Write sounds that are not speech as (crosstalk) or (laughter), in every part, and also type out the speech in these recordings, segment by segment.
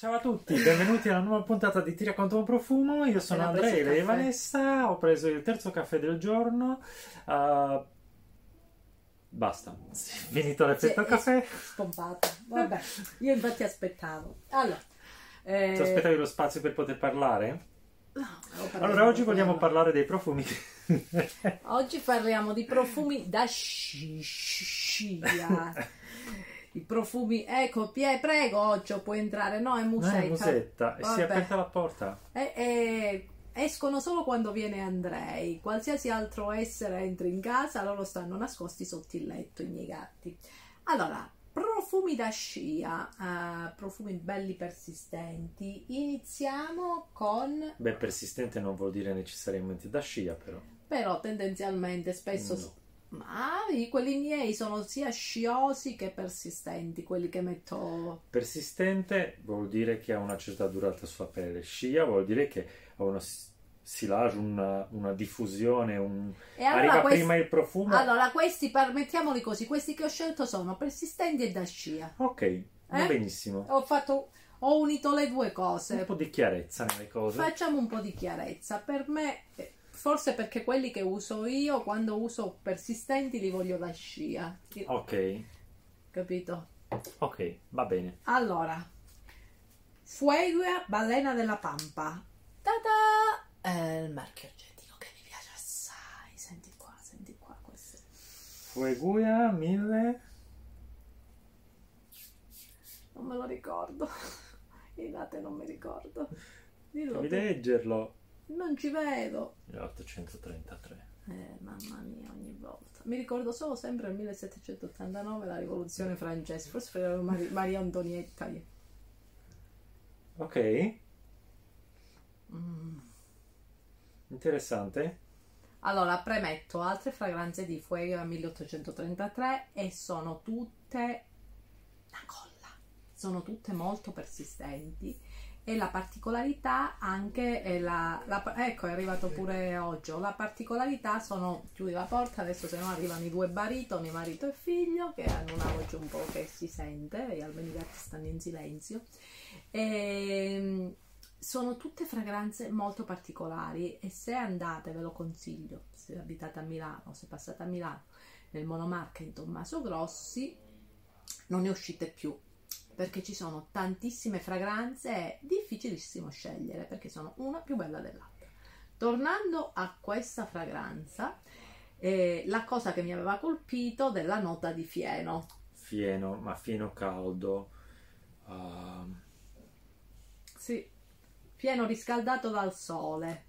Ciao a tutti, benvenuti alla nuova puntata di Tira contro un profumo. Io sono Andrea e. Vanessa. Ho preso il terzo caffè del giorno. Uh, basta, Sì, finito l'effetto Sì, caffè. Spompato. Vabbè, io infatti aspettavo. Allora, eh, Ti aspettavi lo spazio per poter parlare? no, Allora, oggi vogliamo parlare dei profumi. Oggi parliamo di profumi da sci- scia. (laughs) I profumi, ecco, Pie, prego, Occhio, puoi entrare. No, è No, musetta. è musetta. E si è aperta la porta. E- e- escono solo quando viene Andrei. Qualsiasi altro essere entri in casa, loro stanno nascosti sotto il letto, i miei gatti. Allora, profumi da scia, eh, profumi belli persistenti. Iniziamo con, Beh, persistente non vuol dire necessariamente da scia, però. però tendenzialmente spesso... No. Ma quelli miei sono sia sciosi che persistenti, quelli che metto... Persistente vuol dire che ha una certa durata sulla pelle. Scia vuol dire che ha uno s- silage, una, una diffusione, un... E allora arriva questi- prima il profumo. Allora, questi, per- mettiamoli così, questi che ho scelto sono persistenti e da scia. Ok, va Eh? benissimo. Ho fatto, ho unito le due Un cose. po' di chiarezza nelle cose. Facciamo un po' di chiarezza. Per me, eh, forse perché quelli che uso io, quando uso persistenti, li voglio da scia. Ok, Capito? ok, va bene. Allora, Fuegia Balena della Pampa. Ta-da! È il marchio argentino che mi piace assai. Senti qua, senti qua. Questo. Fueguia 1000. Non me lo ricordo. (laughs) I date non mi ricordo. Dillo Devi tu. leggerlo. Non ci vedo. 1833. Eh, mamma mia, ogni volta. Mi ricordo solo sempre il 1789, la rivoluzione francese. Forse era Mari- Maria Antonietta. io. Ok, Mm. interessante. Allora, premetto altre fragranze di Fuego 1833 e sono tutte una colla. Sono tutte molto persistenti. E la particolarità anche è la, la- ecco è arrivato pure oggi. La particolarità sono chiudi la porta adesso se no arrivano i due baritoni marito e figlio che hanno una voce un po' che si sente e almeno i gatti stanno in silenzio. E, sono tutte fragranze molto particolari e se andate ve lo consiglio se abitate a Milano se passate a Milano nel monomarca in Tommaso Grossi non ne uscite più perché ci sono tantissime fragranze è difficilissimo scegliere perché sono una più bella dell'altra. Tornando a questa fragranza, eh, la cosa che mi aveva colpito della nota di fieno. Fieno, ma fieno caldo. Ah, Sì, fieno riscaldato dal sole.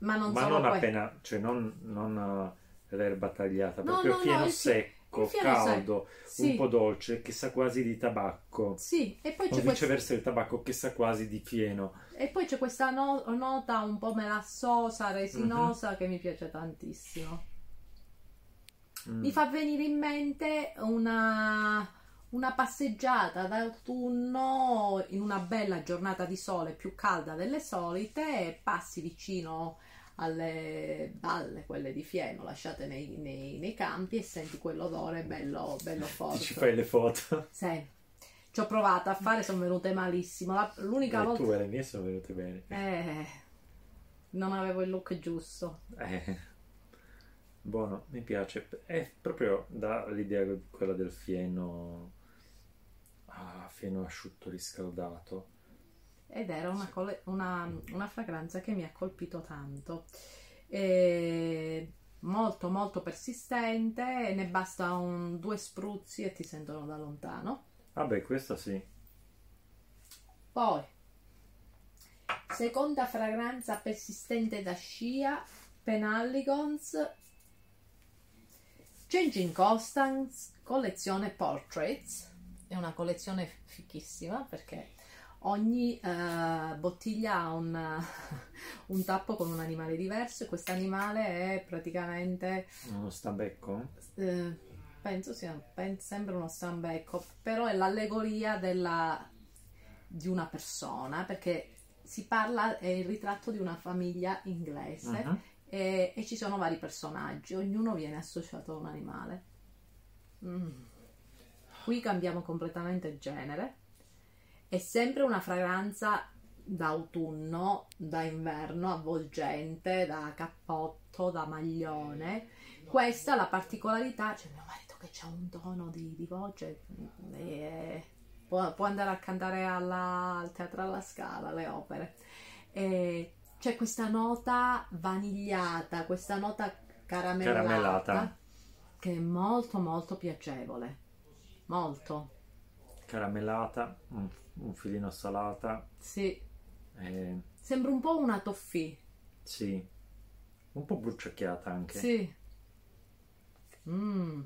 Ma non ma non appena, cioè non, non eh, l'erba tagliata, No, proprio no, no, fieno il fi- secco, caldo, Sì, un po' dolce, che sa quasi di tabacco. sì, e poi O c'è viceversa il tabacco che sa quasi di fieno. E poi c'è questa no- nota un po' melassosa, resinosa che mi piace tantissimo. Mm. Mi fa venire in mente una, una passeggiata d'autunno in una bella giornata di sole più calda delle solite passi vicino alle balle, quelle di fieno lasciate nei, nei- nei campi e senti quell'odore bello, bello forte. ci fai le foto. Sì. Ci ho provato a fare, sono venute malissimo. La- l'unica Le volta... tue, le mie sono venute bene. Eh, non avevo il look giusto. Eh, buono, mi piace. È proprio dall'idea quella del fieno. Ah, fieno asciutto riscaldato. Ed era una, una- una fragranza che mi ha colpito tanto. E molto molto persistente, ne basta un, due spruzzi e ti sentono da lontano. Vabbè, questa sì. Poi, seconda fragranza persistente da scia, Penalligons, Changing Constance, collezione Portraits. È una collezione fichissima perché ogni eh, bottiglia ha un, (laughs) un tappo con un animale diverso e questo animale è praticamente Uno stabecco? eh, penso sia pen- sembra uno strambecco però è l'allegoria della, di una persona perché si parla è il ritratto di una famiglia inglese Mhm. e, e ci sono vari personaggi ognuno viene associato a un animale Mm. qui cambiamo completamente genere è sempre una fragranza d'autunno, da inverno, avvolgente, da cappotto, da maglione. Questa la particolarità, c'è mio marito che c'ha un tono di, di voce, e può, può, andare a cantare alla, al teatro alla Scala, alle opere. E c'è questa nota vanigliata, questa nota caramellata, caramellata, che è molto molto piacevole. Molto. Caramellata, un, un filino salata. Sì. E... Sembra un po' una toffee. Sì. Un po' bruciacchiata anche. Sì. Mm.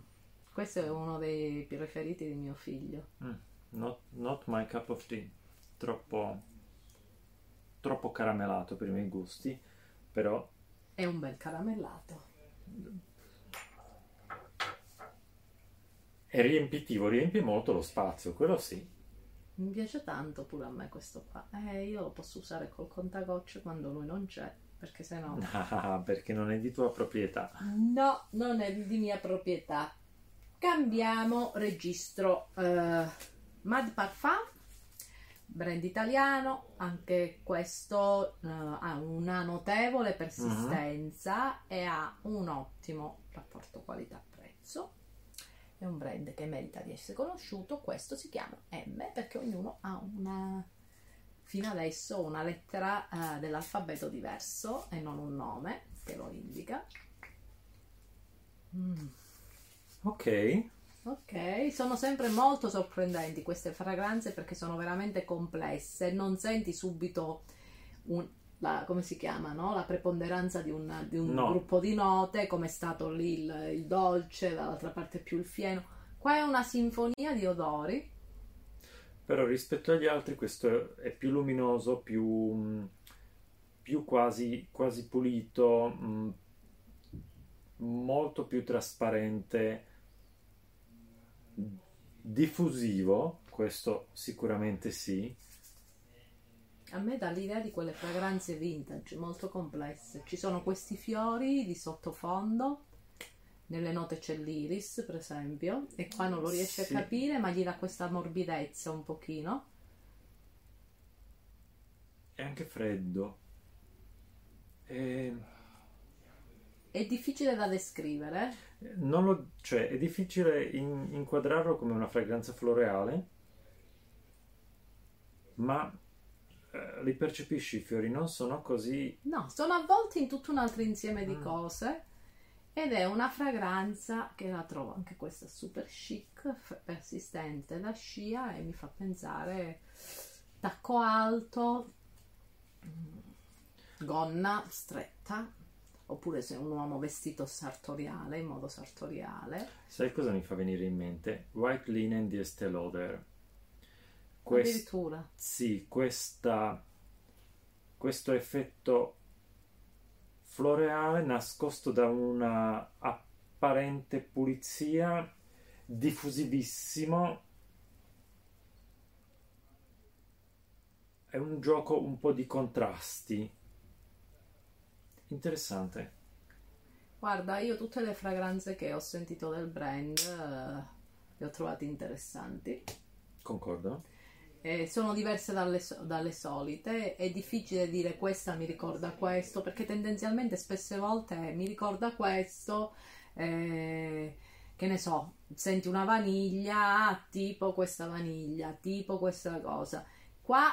Questo è uno dei preferiti di mio figlio. Mm. Not, not my cup of tea. Troppo troppo caramellato per i miei gusti, però... È un bel caramellato. È riempitivo, riempie molto lo spazio, quello sì. Mi piace tanto pure a me questo qua. Eh, io lo posso usare col contagocce quando lui non c'è, perché se no... (laughs) Ah, perché non è di tua proprietà. No, non è di mia proprietà. Cambiamo registro. Uh, Mad Parfum brand italiano, anche questo uh, ha una notevole persistenza uh-huh. e ha un ottimo rapporto qualità-prezzo. È un brand che merita di essere conosciuto. Questo si chiama M perché ognuno ha una fino adesso una lettera uh, dell'alfabeto diverso e non un nome che lo indica. Mm. Ok. Ok, sono sempre molto sorprendenti queste fragranze perché sono veramente complesse, non senti subito un, la, come si chiama, no? la preponderanza di un, di un no. gruppo di note, come è stato lì il, il dolce, dall'altra parte più il fieno. Qua è una sinfonia di odori. Però rispetto agli altri questo è più luminoso, più, più quasi, quasi pulito, mm, molto più trasparente diffusivo, questo sicuramente sì. A me dà l'idea di quelle fragranze vintage molto complesse. Ci sono questi fiori di sottofondo, nelle note c'è l'iris, per esempio, e qua non lo riesce sì. a capire, ma gli dà questa morbidezza un pochino. È anche freddo. E è difficile da descrivere? Lo, cioè, è difficile in, inquadrarlo come una fragranza floreale, ma eh, li percepisci i fiori, non sono così... No, sono avvolti in tutto un altro insieme di mm. cose ed è una fragranza che la trovo anche questa super chic, persistente da scia e mi fa pensare tacco alto, mm, gonna stretta oppure se un uomo vestito sartoriale, in modo sartoriale. Sai cosa mi fa venire in mente? White Linen di Estée Lauder. Quest... Addirittura? Sì, questa... questo effetto floreale nascosto da una apparente pulizia diffusivissimo è un gioco un po' di contrasti Interessante. Guarda, io tutte le fragranze che ho sentito del brand uh, le ho trovate interessanti. Concordo. Eh, sono diverse dalle, dalle, solite, è difficile dire questa mi ricorda questo, perché tendenzialmente spesse volte mi ricorda questo, eh, che ne so, senti una vaniglia, ah, tipo questa vaniglia, tipo questa cosa. Qua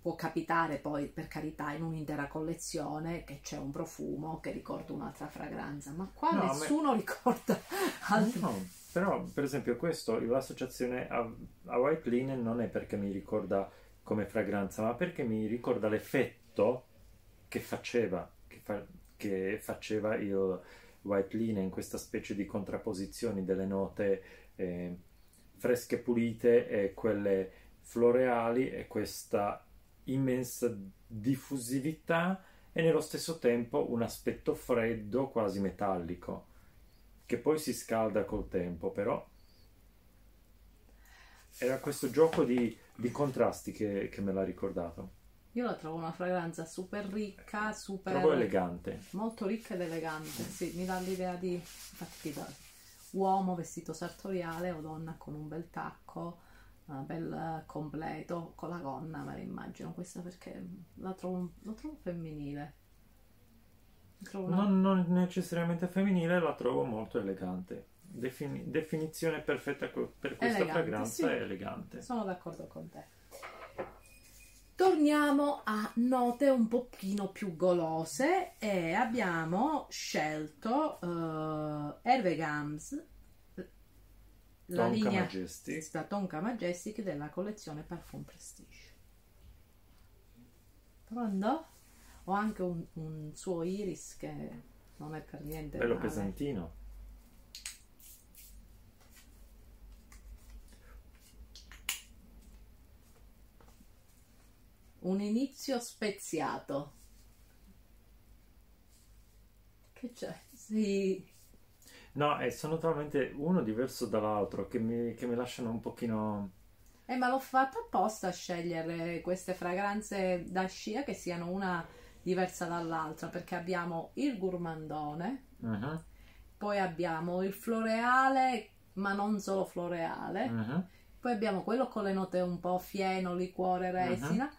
può capitare poi per carità in un'intera collezione che c'è un profumo che ricorda un'altra fragranza ma qua no, nessuno me... ricorda (laughs) altro. No, però per esempio questo l'associazione a, a White Linen non è perché mi ricorda come fragranza ma perché mi ricorda l'effetto che faceva che, fa, che faceva il White Linen questa specie di contrapposizioni delle note eh, fresche pulite e quelle floreali e questa immensa diffusività e nello stesso tempo un aspetto freddo, quasi metallico, che poi si scalda col tempo, però era questo gioco di, di contrasti che, che, me l'ha ricordato. Io la trovo una fragranza super ricca, super... Trovo elegante. Molto ricca ed elegante, sì, mi dà l'idea di... infatti da uomo vestito sartoriale o donna con un bel tacco un bel completo con la gonna, me la immagino questa perché la trovo, la trovo femminile. Non, non necessariamente femminile, la trovo molto elegante. Defini- definizione perfetta co- per questa Elegante, fragranza sì. è elegante. Sono d'accordo con te. Torniamo a note un pochino più golose e abbiamo scelto uh, Hervé Gams, la Tonka linea Majestic. la Tonka Majestic della collezione Parfum Prestige. Pronto? Ho anche un, un suo iris che non è per niente Bello male. pesantino. Un inizio speziato. Che c'è? Sì, No, e sono talmente uno diverso dall'altro che mi, che mi lasciano un pochino... Eh, ma l'ho fatto apposta a scegliere queste fragranze da scia che siano una diversa dall'altra perché abbiamo il gourmandone, Mhm, poi abbiamo il floreale, ma non solo floreale, mhm. poi abbiamo quello con le note un po' fieno, liquore, resina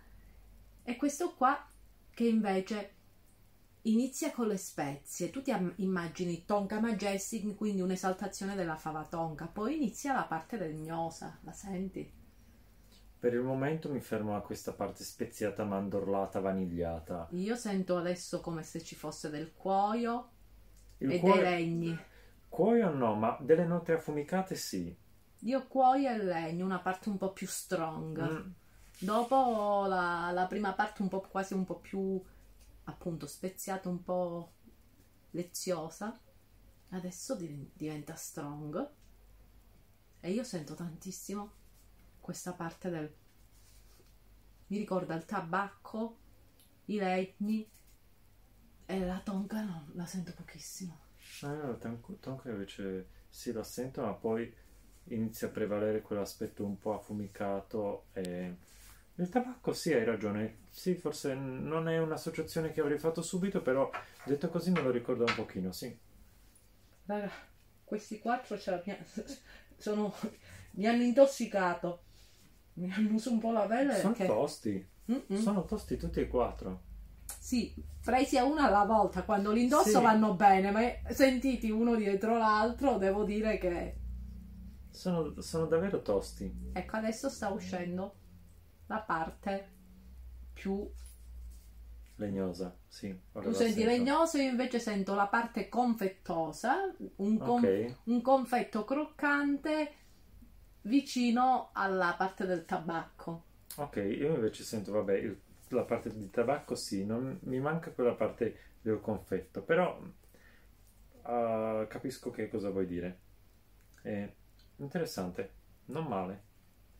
e questo qua che invece inizia con le spezie. Tu ti immagini Tonka Majestic, quindi un'esaltazione della fava tonka, poi inizia la parte legnosa, la senti? Per il momento mi fermo a questa parte speziata, mandorlata, vanigliata. Io sento adesso come se ci fosse del cuoio Il e cuoio, dei legni. cuoio no, ma delle note affumicate sì. Io cuoio e legno, una parte un po' più strong. Mm. Dopo la, la prima parte un po' quasi un po' più appunto speziata, un po' leziosa. Adesso div- diventa strong. E io sento tantissimo questa parte del... Mi ricorda il tabacco, i legni e la tonka no, la sento pochissimo. Ah, no, Tonka invece sì, la sento, ma poi inizia a prevalere quell'aspetto un po' affumicato. E... Il tabacco sì, hai ragione. Sì, forse non è un'associazione che avrei fatto subito, però detto così me lo ricordo un pochino, sì. Raga, questi quattro ce la (laughs) sono... mi hanno intossicato. Mi hanno su un po' la pelle Sono perché... tosti, Mm-mm. sono tosti tutti e quattro. Sì, presi a una alla volta, quando li indosso Sì. vanno bene, ma sentiti uno dietro l'altro, devo dire che... Sono, sono davvero tosti. Ecco, adesso sta uscendo la parte più... Legnosa, sì. Tu senti sento. legnoso, io invece sento la parte confettosa, un, con- Ok, un confetto croccante vicino alla parte del tabacco. ok, io invece sento, vabbè, il- la parte di tabacco sì, non, mi manca quella parte del confetto, però ah, capisco che cosa vuoi dire. È interessante, non male.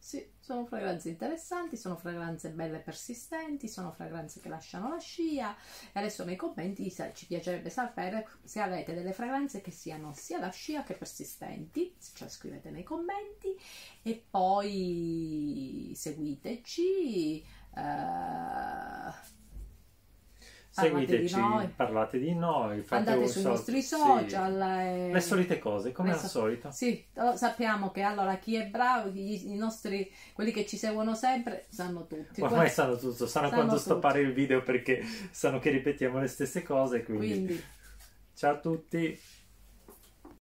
Sì, sono fragranze interessanti, sono fragranze belle e persistenti, sono fragranze che lasciano la scia. E adesso nei commenti ci piacerebbe sapere se avete delle fragranze che siano sia la scia che persistenti, ce la scrivete nei commenti e poi seguiteci. Parlate Seguiteci, di parlate di noi, fate andate sui sol- nostri sì, social. e- Le solite cose, come Le al so- solito. Sì, lo sappiamo che allora chi è bravo, gli- i nostri, quelli che ci seguono sempre, sanno tutti. Ormai sanno tutto, sanno, Sanno quando tutto. stoppare il video perché sanno che ripetiamo le stesse cose, quindi Quindi (laughs) ciao a tutti.